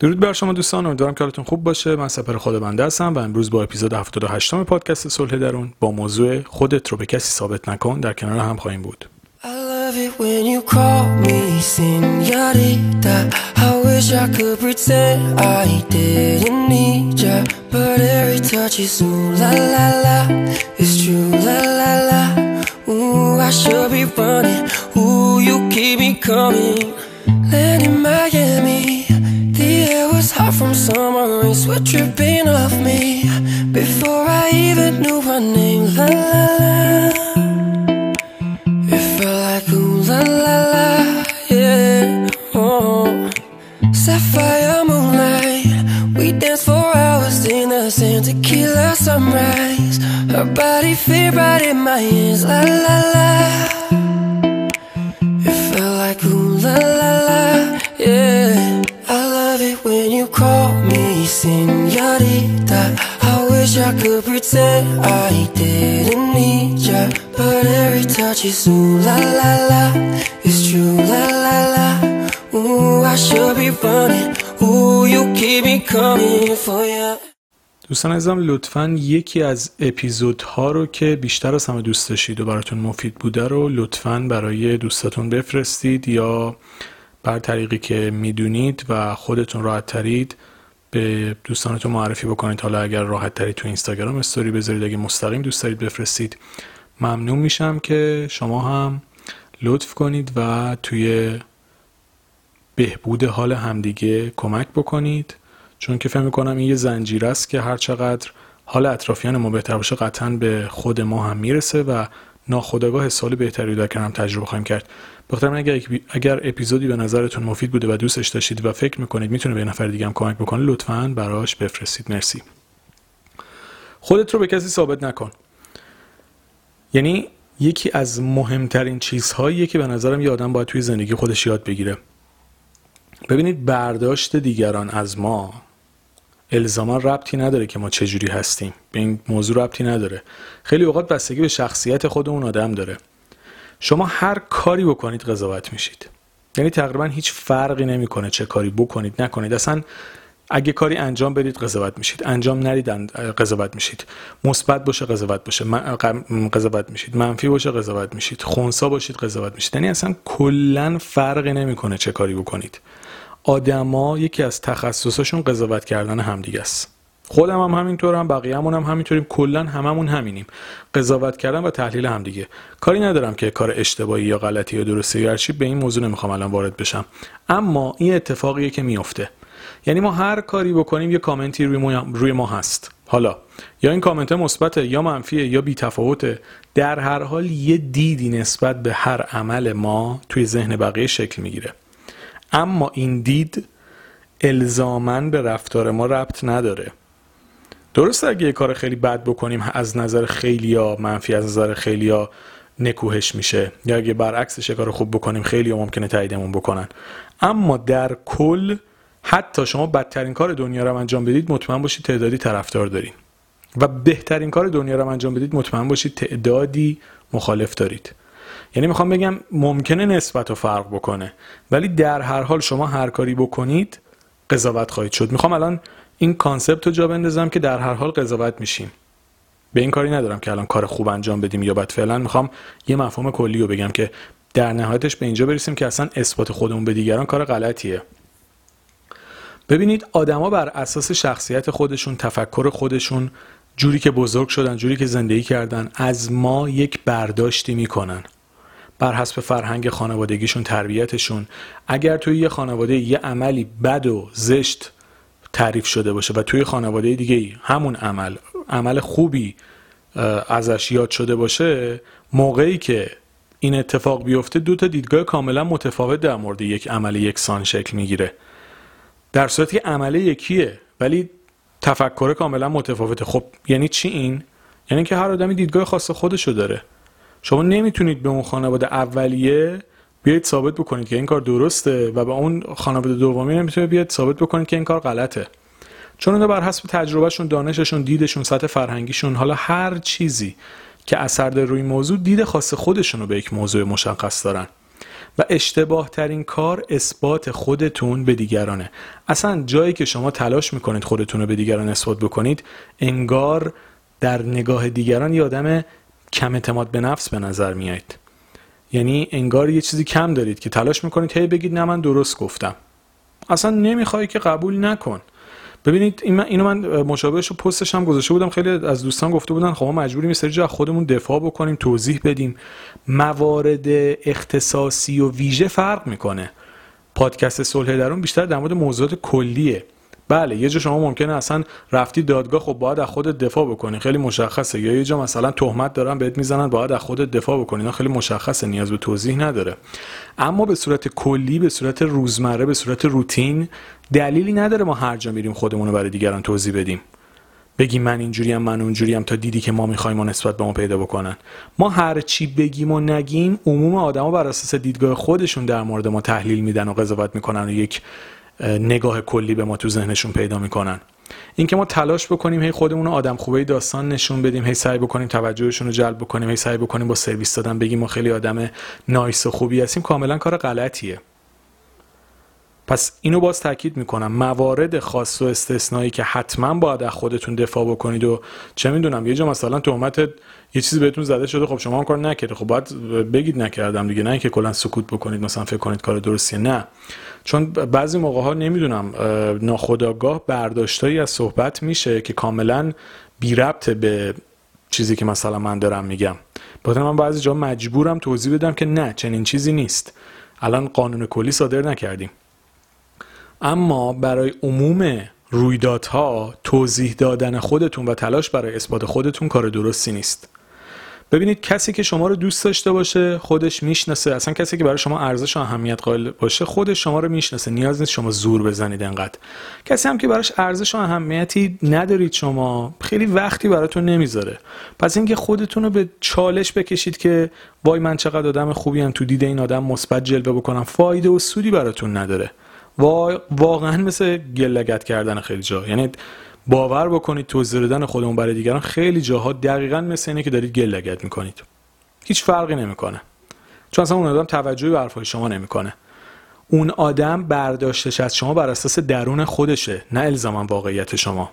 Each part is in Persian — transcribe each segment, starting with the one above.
درود بر شما دوستان امیدوارم که حالتون خوب باشه. من سپر خودبنده هستم و امروز با اپیزود 78 پادکست صلح درون با موضوع خودت رو به کسی ثابت نکن در کنار هم خواهیم بود. Summer rain. Sweat dripping off me. Before I even knew her name. La la la. It felt like ooh la la la, yeah. Oh, sapphire moonlight, we danced for hours in the sand, tequila sunrise. Her body fit right in my hands, la la la. دوستان عزیزم لطفا یکی از اپیزودها رو که بیشتر از همه دوست داشتید و براتون مفید بوده رو لطفا برای دوستاتون بفرستید یا بر طریقی که می‌دونید و خودتون راحت ترید به دوستانتون معرفی بکنید. حالا اگر راحت ترید تو اینستاگرام استوری بذارید. اگه مستقیم دوست دارید بفرستید. ممنون میشم که شما هم لطف کنید و توی بهبود حال همدیگه کمک بکنید. چون که فکر می‌کنم این یه زنجیره است که هر چقدر حال اطرافیان ما بهتر باشه قطعا به خود ما هم می‌رسه و ناخودآگاه سال بهتری در کنم تجربه خواهیم کرد. بخاطر اگر, اگر اپیزودی به نظرتون مفید بوده و دوستش داشتید و فکر می‌کنید می‌تونه به نفر دیگه هم کمک بکنه لطفا براش بفرستید. مرسی. خودت رو به کسی ثابت نکن. یعنی یکی از مهمترین چیزهاییه که به نظرم یه آدم باید توی زندگی خودش یاد بگیره. ببینید برداشت دیگران از ما الزاما ربطی نداره که ما چجوری هستیم. به این موضوع ربطی نداره. خیلی اوقات بستگی به شخصیت خود اون آدم داره. شما هر کاری بکنید قضاوت میشید. یعنی تقریبا هیچ فرقی نمی‌کنه چه کاری بکنید نکنید. اصلا اگه کاری انجام بدید قضاوت میشید. انجام ندید قضاوت میشید. مثبت باشه قضاوت باشه. قضاوت میشید. منفی باشه قضاوت میشید. خونسا باشید قضاوت میشید. یعنی اصلا کلا فرقی نمی‌کنه چه کاری بکنید. آدما یکی از تخصصشون قضاوت کردن همدیگه است. خودم هم همینطورم بقیه‌مون هم همینطوریم. کلا هممون همینیم. قضاوت کردن و تحلیل همدیگه. کاری ندارم که کار اشتباهی یا غلطی یا درسته یا به این موضوع نمی‌خوام الان وارد بشم. اما این اتفاقیه که میفته. یعنی ما هر کاری بکنیم یه کامنتی روی ما, روی ما هست. حالا یا این کامنت مثبت یا منفیه یا بی تفاوته. در هر حال یه دیدی نسبت به هر عمل ما توی ذهن بقیه شکل می‌گیره. اما این دید الزامن به رفتار ما ربط نداره. درسته اگه یه کار خیلی بد بکنیم از نظر خیلی یا منفی از نظر خیلی یا نکوهش میشه. یا اگه برعکسش کار خوب بکنیم خیلی ممکنه تاییدمون بکنن. اما در کل حتی شما بدترین کار دنیا رو انجام بدید مطمئن باشید تعدادی طرفدار دارین. و بهترین کار دنیا رو انجام بدید مطمئن باشید تعدادی مخالف دارید. یعنی می‌خوام بگم ممکنه نسبت و فرق بکنه ولی در هر حال شما هر کاری بکنید قضاوت خواهید شد. می‌خوام الان این کانسپت رو جا بندازم که در هر حال قضاوت میشیم. به این کاری ندارم که الان کار خوب انجام بدیم یا بد. فعلا می‌خوام یه مفهوم کلی رو بگم که در نهایتش به اینجا برسیم که اصلا اثبات خودمون به دیگران کار غلطیه. ببینید آدما بر اساس شخصیت خودشون تفکر خودشون جوری که بزرگ شدن جوری که زندگی کردن از ما یک برداشتی می‌کنن. بر حسب فرهنگ خانوادگیشون تربیتشون. اگر توی یه خانواده یه عملی بد و زشت تعریف شده باشه و توی خانواده دیگه همون عمل عمل خوبی ازش یاد شده باشه موقعی که این اتفاق بیفته دو تا دیدگاه کاملا متفاوت در مورد یک عمل یکسان شکل می‌گیره. در صورتی که عمل یکیه ولی تفکر کاملا متفاوته. خب یعنی چی این؟ یعنی که هر آدمی دیدگاه خاص خودشو داره. شما نمی‌تونید به اون خانواده اولیه بیاید ثابت بکنید که این کار درسته و به اون خانواده دومی نمی‌تونید بیاید ثابت بکنید که این کار غلطه. چون اونا بر حسب تجربهشون دانششون دیدشون سطح فرهنگیشون حالا هر چیزی که اثر داره روی موضوع دید خاص خودشون رو به یک موضوع مشخص دارن. و اشتباه ترین کار اثبات خودتون به دیگرانه. اصلا جایی که شما تلاش می‌کنید خودتون رو به دیگران اثبات بکنید انگار در نگاه دیگران یه آدم کم اعتماد به نفس به نظر میایید. یعنی انگار یه چیزی کم دارید که تلاش می‌کنید هی بگید نه من درست گفتم. اصلا نمی‌خوای که قبول نکن. ببینید این من اینو من مشابهش رو پستش هم گذاشته بودم. خیلی از دوستان گفته بودن خب ما مجبوریم سری جا خودمون دفاع بکنیم توضیح بدیم. موارد اختصاصی و ویژه فرق می‌کنه. پادکست صلح درون بیشتر در مورد موضوعات کلیه. بله یه جا شما ممکنه اصلا رفتی دادگاه خب باید از خودت دفاع بکنی خیلی مشخصه. یا یه جا مثلا تهمت دارن بهت می‌زنن باید از خودت دفاع بکنی اینا خیلی مشخصه نیاز به توضیح نداره. اما به صورت کلی به صورت روزمره به صورت روتین دلیلی نداره ما هر جا میریم خودمون رو برای دیگران توضیح بدیم. بگیم من اینجوریم من اونجوریم تا دیدی که ما می‌خوایم و نسبت به ما پیدا بکنن. ما هر چی بگیم و نگیم عموم آدما بر اساس دیدگاه خودشون در مورد ما تحلیل میدن و قضاوت می‌کنن و یک نگاه کلی به ما تو ذهنشون پیدا می‌کنن. اینکه ما تلاش بکنیم هی خودمون رو آدم خوبه داستان نشون بدیم هی سعی بکنیم توجهشون رو جلب بکنیم هی سعی بکنیم با سرویس دادن بگیم ما خیلی آدم نایس و خوبی هستیم کاملا کار غلطیه. پس اینو باز تاکید می‌کنم. موارد خاص و استثنایی که حتما باید از خودتون دفاع بکنید و چه می‌دونم یه جا مثلا تهمت یه چیزی بهتون زده شده خب شما هم کار نکرده خب باید بگید نکردم دیگه نه که کلا سکوت بکنید مثلا فکر کنید کار درستیه. نه. چون بعضی موقع ها نمی‌دونم ناخداگاه برداشتایی از صحبت میشه که کاملا بی ربط به چیزی که مثلا من دارم میگم. بخاطر من بعضی جا مجبورم توضیح بدم که نه چنین چیزی نیست. الان قانون کلی صادر نکردیم. اما برای عموم رویدادها توضیح دادن خودتون و تلاش برای اثبات خودتون کار درستی نیست. ببینید کسی که شما رو دوست داشته باشه خودش می‌شناسه. اصلا کسی که برای شما ارزش و اهمیت قائل باشه خودش شما رو می‌شناسه. نیاز نیست شما زور بزنید انقدر. کسی هم که براش ارزش و اهمیتی ندارید شما خیلی وقتی براتون نمی‌ذاره. پس اینکه خودتون رو به چالش بکشید که وای من چقدر آدم خوبی هم تو دید این آدم مثبت جلوه بکنم فایده و سودی براتون نداره. واقعا مثل گلگت کردن خیلی جا. یعنی باور بکنید توضیح دادن خودمون برای دیگران خیلی جاها دقیقا مثل اینه که دارید گل لگت می‌کنید. هیچ فرقی نمی‌کنه. چون اصلا اون آدم توجهی به حرفای شما نمی‌کنه. اون آدم برداشتش از شما بر اساس درون خودشه نه الزاما واقعیت شما.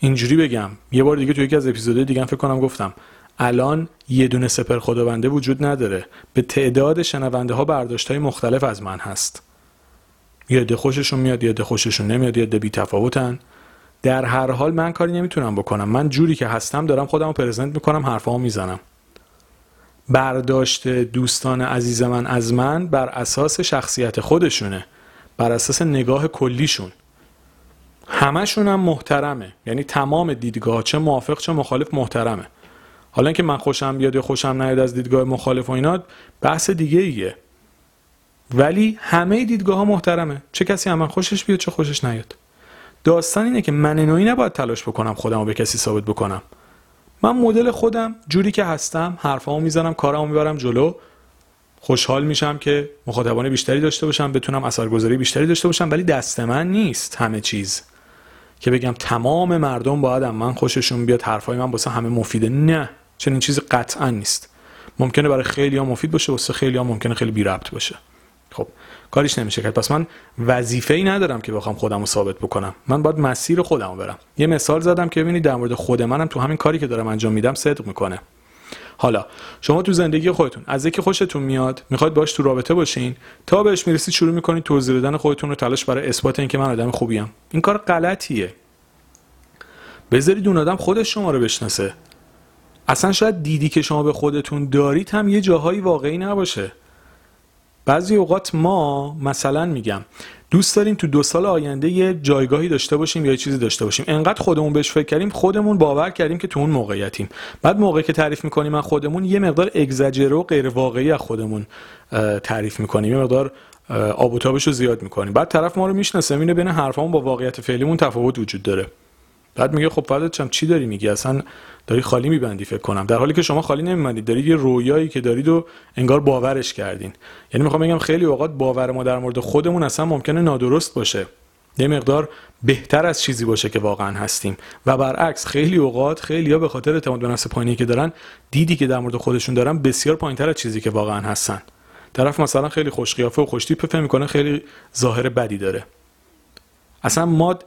اینجوری بگم. یه بار دیگه توی یکی از اپیزودهای دیگه فکر کنم گفتم الان یه دونه سپر خداونده وجود نداره. به تعداد شنونده ها برداشت های مختلف از من هست. یه عده خوششون میاد یه عده خوششون نمیاد یه عده بی تفاوتن در هر حال من کاری نمی‌تونم بکنم. من جوری که هستم دارم خودم رو پرزنت می‌کنم حرفامو می‌زنم. برداشت دوستان عزیز من از من بر اساس شخصیت خودشونه. بر اساس نگاه کلیشون. همشون هم محترمه. یعنی تمام دیدگاه چه موافق چه مخالف محترمه. حالا اینکه من خوشم بیاد یا خوشم نیاد از دیدگاه مخالف و اینا بحث دیگه ایه ولی همه دیدگاه ها محترمه. چه کسی هم من خوشش بیاد چه خوشش نیاد. داستان اینه که من نوعی نباید تلاش بکنم خودم رو به کسی ثابت بکنم. من مدل خودم جوری که هستم حرفامو می‌زنم کارمو می‌برم جلو خوشحال میشم که مخاطبان بیشتری داشته باشم بتونم اثرگذاری بیشتری داشته باشم ولی دست من نیست همه چیز. که بگم تمام مردم باید من خوششون بیاد حرفای من واسه همه مفیده. نه چنین چیزی قطعا نیست. ممکنه برای خیلی ها مفید باشه واسه خیلی ها ممکنه خیلی بی ربط باشه. خب کاریش نمیشه کرد. پس من وظیفه ای ندارم که بخوام خودم رو ثابت بکنم. من باید مسیر خودم برم. یه مثال زدم که ببینید در مورد خود منم تو همین کاری که دارم انجام میدم صدق می‌کنه. حالا شما تو زندگی خودتون از یکی خوشتون میاد می‌خواید باش تو رابطه باشین تا بهش می‌رسید شروع می‌کنید توضیح دادن خودتون رو تلاش برای اثبات اینکه من آدم خوبیم. این کار غلطیه. بذارید اون آدم خودش شما رو بشناسه. اصلا شاید دیدی که شما به خودتون دارید هم یه جاهایی واقعی نباشه. بعضی اوقات ما مثلا میگم دوست داریم تو دو سال آینده یه جایگاهی داشته باشیم یا یه چیزی داشته باشیم. انقدر خودمون بهش فکر کردیم خودمون باور کردیم که تو اون موقعیتیم. بعد موقعی که تعریف می‌کنیم از خودمون یه مقدار اگزاجره و غیر واقعی از خودمون تعریف می‌کنیم. یه مقدار آب و تابش رو زیاد می‌کنیم. بعد طرف ما رو می‌شناسه اینه بین حرفمون با واقعیت فعلیمون تفاوت وجود داره. بعد میگه خب فردت چی داری میگی؟ اصلا داری خالی میبندی فکر کنم. در حالی که شما خالی نمیبندید دارید یه رویایی که دارید و انگار باورش کردین. یعنی می‌خوام بگم خیلی اوقات باور ما در مورد خودمون اصلا ممکنه نادرست باشه. یه مقدار بهتر از چیزی باشه که واقعا هستیم. و برعکس خیلی اوقات خیلی ها به خاطر اعتماد به نفس پایینی که دارن دیدی که در مورد خودشون دارن بسیار پایینتر از چیزی که واقعا هستن. طرف مثلا خیلی خوش قیافه و خوش تیپ فکر می‌کنه خیلی ظاهر بدی داره. اصلا ما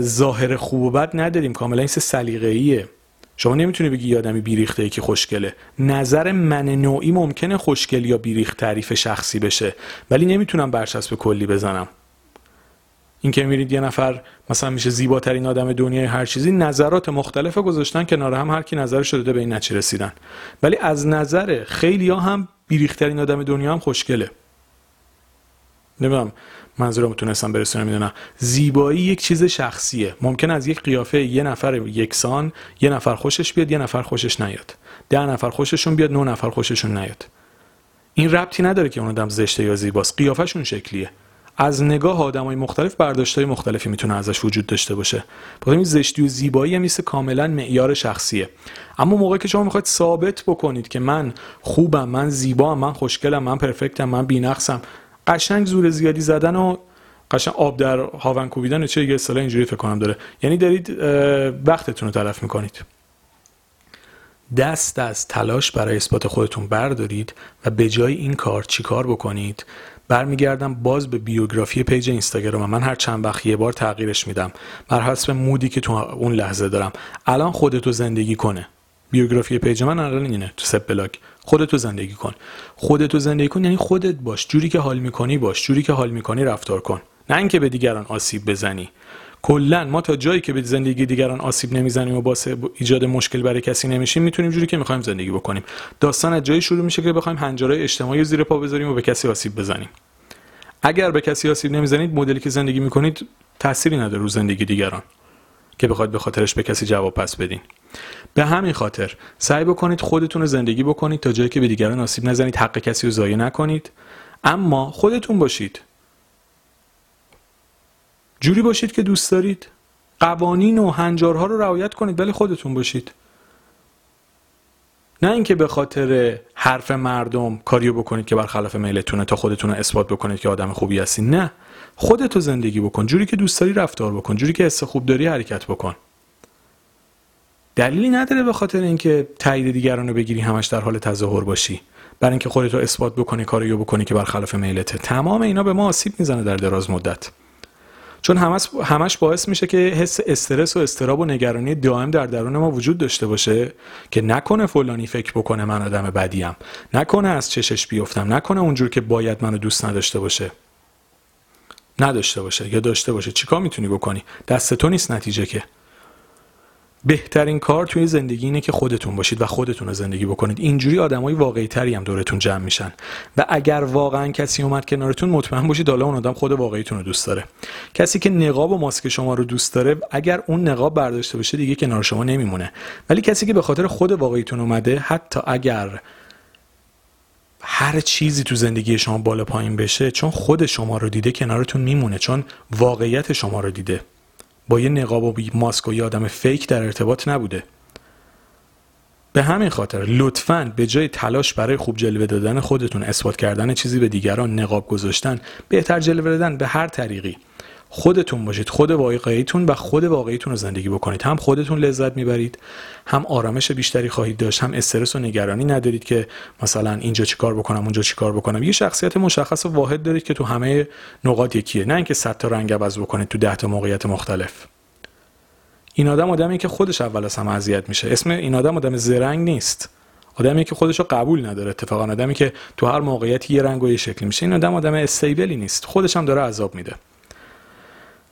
ظاهر خوب و بد نداریم. کاملا این سلیقه‌ایه. شما نمی‌تونی بگی یه آدمی بیریخته ای که خوشگله. نظر من نوعی ممکنه خوشگل یا بیریخت تعریف شخصی بشه ولی نمی‌تونم برچسب کلی بزنم. این که میرید یه نفر مثلا میشه زیباترین آدم دنیای هر چیزی نظرات مختلف گذاشتن کنار هم هر کی نظرش داده به این نچی رسیدن. ولی از نظر خیلی ها هم بیریخترین آدم دنیا هم خوشگله. نمی‌دونم. منظورم تونستم برسونم می‌دونم. زیبایی یک چیز شخصیه. ممکن از یک قیافه یه نفر یکسان یه نفر خوشش بیاد یه نفر خوشش نیاد. ده نفر خوششون بیاد نه نفر خوششون نیاد. این ربطی نداره که اون آدم زشته یا زیباست. قیافشون شکلیه. از نگاه آدمای مختلف برداشتهای مختلفی می‌تونه ازش وجود داشته باشه. بخاطر این زشتی و زیبایی هم کاملا معیار شخصیه. اما موقعی که شما می‌خواید ثابت بکنید که من خوبم من زیبام من خوشگلم من پرفکتم من بی‌نقصم قشنگ زور زیادی زدن و قشنگ آب در هاون کوبیدن چه یه اصطلاح اینجوری فکر کنم داره. یعنی دارید وقتتون رو تلف می‌کنید. دست از تلاش برای اثبات خودتون بردارید و به جای این کار چیکار بکنید؟ برمیگردم باز به بیوگرافی پیج اینستاگرام. من هر چند وقت یه بار تغییرش میدم. بر حسب مودی که تو اون لحظه دارم. الان خودتو زندگی کنه. بیوگرافی page من الان اینه تو سپ بلاگ. خودتو زندگی کن. خودتو زندگی کن یعنی خودت باش. جوری که حال می‌کنی باش. جوری که حال می‌کنی رفتار کن. نه اینکه به دیگران آسیب بزنی. کلا ما تا جایی که به زندگی دیگران آسیب نمی‌زنیم و باعث ایجاد مشکل برای کسی نمیشیم می‌تونیم جوری که می‌خوایم زندگی بکنیم. داستان از جایی شروع میشه که بخوایم هنجارهای اجتماعی زیر پا بذاریم و به کسی آسیب بزنیم. اگر به کسی آسیب نمی‌زنید مدلی که زندگی می‌کنید تأثیری نداره رو زندگی دیگران. که بخواید به خاطرش به کسی جواب پس بدین. به همین خاطر سعی بکنید خودتون رو زندگی بکنید تا جایی که به دیگران آسیب نزنید حق کسی رو ضایع نکنید. اما خودتون باشید. جوری باشید که دوست دارید. قوانین و هنجارها رو رعایت کنید ولی خودتون باشید. نه اینکه به خاطر حرف مردم کاریو بکنید که برخلاف میلتونه تا خودتون رو اثبات بکنید که آدم خوبی هستی نه. خودتو زندگی بکن. جوری که دوست داری رفتار بکن. جوری که حس خوب داری حرکت بکن. دلیلی نداره به خاطر اینکه تایید دیگران بگیری همش در حال تظاهر باشی. برای اینکه خودتو اثبات بکنی کاریو بکنی که برخلاف میلته. تمام اینا به ما آسیب می‌زنه در دراز مدت. چون همش همش باعث میشه که حس استرس و استراب و نگرانی دائم در درون ما وجود داشته باشه که نکنه فلانی فکر بکنه من آدم بدیم. نکنه از چشش بیفتم. نکنه اونجور که باید منو دوست نداشته باشه. نداشته باشه. یا داشته باشه. چیکار می‌تونی بکنی؟ دست تو نیست نتیجه که. بهترین کار توی زندگی اینه که خودتون باشید و خودتون رو زندگی بکنید. اینجوری آدمای واقعی تری هم دورتون جمع میشن. و اگر واقعا کسی اومد کنارتون مطمئن باشید حالا اون آدم خود واقعیتون رو دوست داره. کسی که نقاب و ماسک شما رو دوست داره اگر اون نقاب برداشته باشه دیگه کنار شما نمیمونه. ولی کسی که به خاطر خود واقعیتون اومده حتی اگر هر چیزی تو زندگی شما بالا پایین بشه چون خود شما رو دیده کنارتون میمونه. چون واقعیت شما رو دیده. با یه نقاب و ماسک و یه آدم فیک در ارتباط نبوده. به همین خاطر لطفا به جای تلاش برای خوب جلوه دادن خودتون اثبات کردن چیزی به دیگران نقاب گذاشتن بهتر جلوه دادن به هر طریقی. خودتون باشید خود واقعیتون و خود واقعیتون رو زندگی بکنید. هم خودتون لذت می‌برید هم آرامش بیشتری خواهید داشت هم استرس و نگرانی ندارید که مثلا اینجا چیکار بکنم اونجا چیکار بکنم. یه شخصیت مشخص و واحد دارید که تو همه نقاط یکیه. نه اینکه صد تا رنگ عوض بکنید تو ده تا موقعیت مختلف. این آدم آدمی که خودش اول از همه اذیت میشه. اسم این آدم آدم زرنگ نیست. آدمی که خودش رو قبول نداره اتفاقا. آدمی که تو هر موقعیتی یه رنگ و یه شکلی میشه. این آدم آدم استیبلی نیست. خودش هم داره عذاب میده.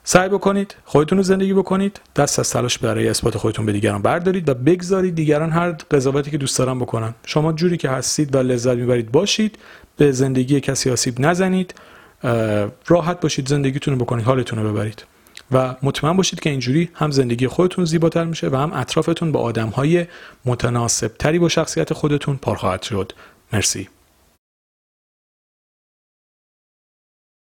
سعی بکنید خودتون رو زندگی بکنید دست از تلاش برای اثبات خودتون به دیگران بردارید و بگذارید دیگران هر قضاوتی که دوست دارن بکنن. شما جوری که هستید و لذت می‌برید باشید به زندگی کسی آسیب نزنید راحت باشید زندگیتون رو بکنید حالتون رو ببرید. و مطمئن باشید که اینجوری هم زندگی خودتون زیباتر میشه و هم اطرافتون با آدمهای متناسب تری با شخصیت خودتون پر خواهد شد. مرسی.